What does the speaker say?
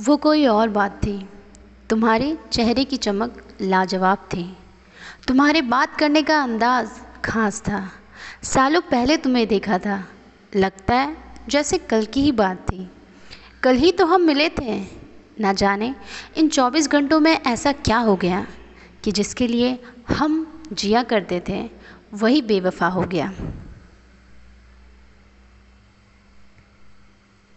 वो कोई और बात थी। तुम्हारे चेहरे की चमक लाजवाब थी। तुम्हारे बात करने का अंदाज़ ख़ास था। सालों पहले तुम्हें देखा था। लगता है जैसे कल की ही बात थी। कल ही तो हम मिले थे। ना जाने इन 24 घंटों में ऐसा क्या हो गया कि जिसके लिए हम जिया करते थे। वही बेवफ़ा हो गया।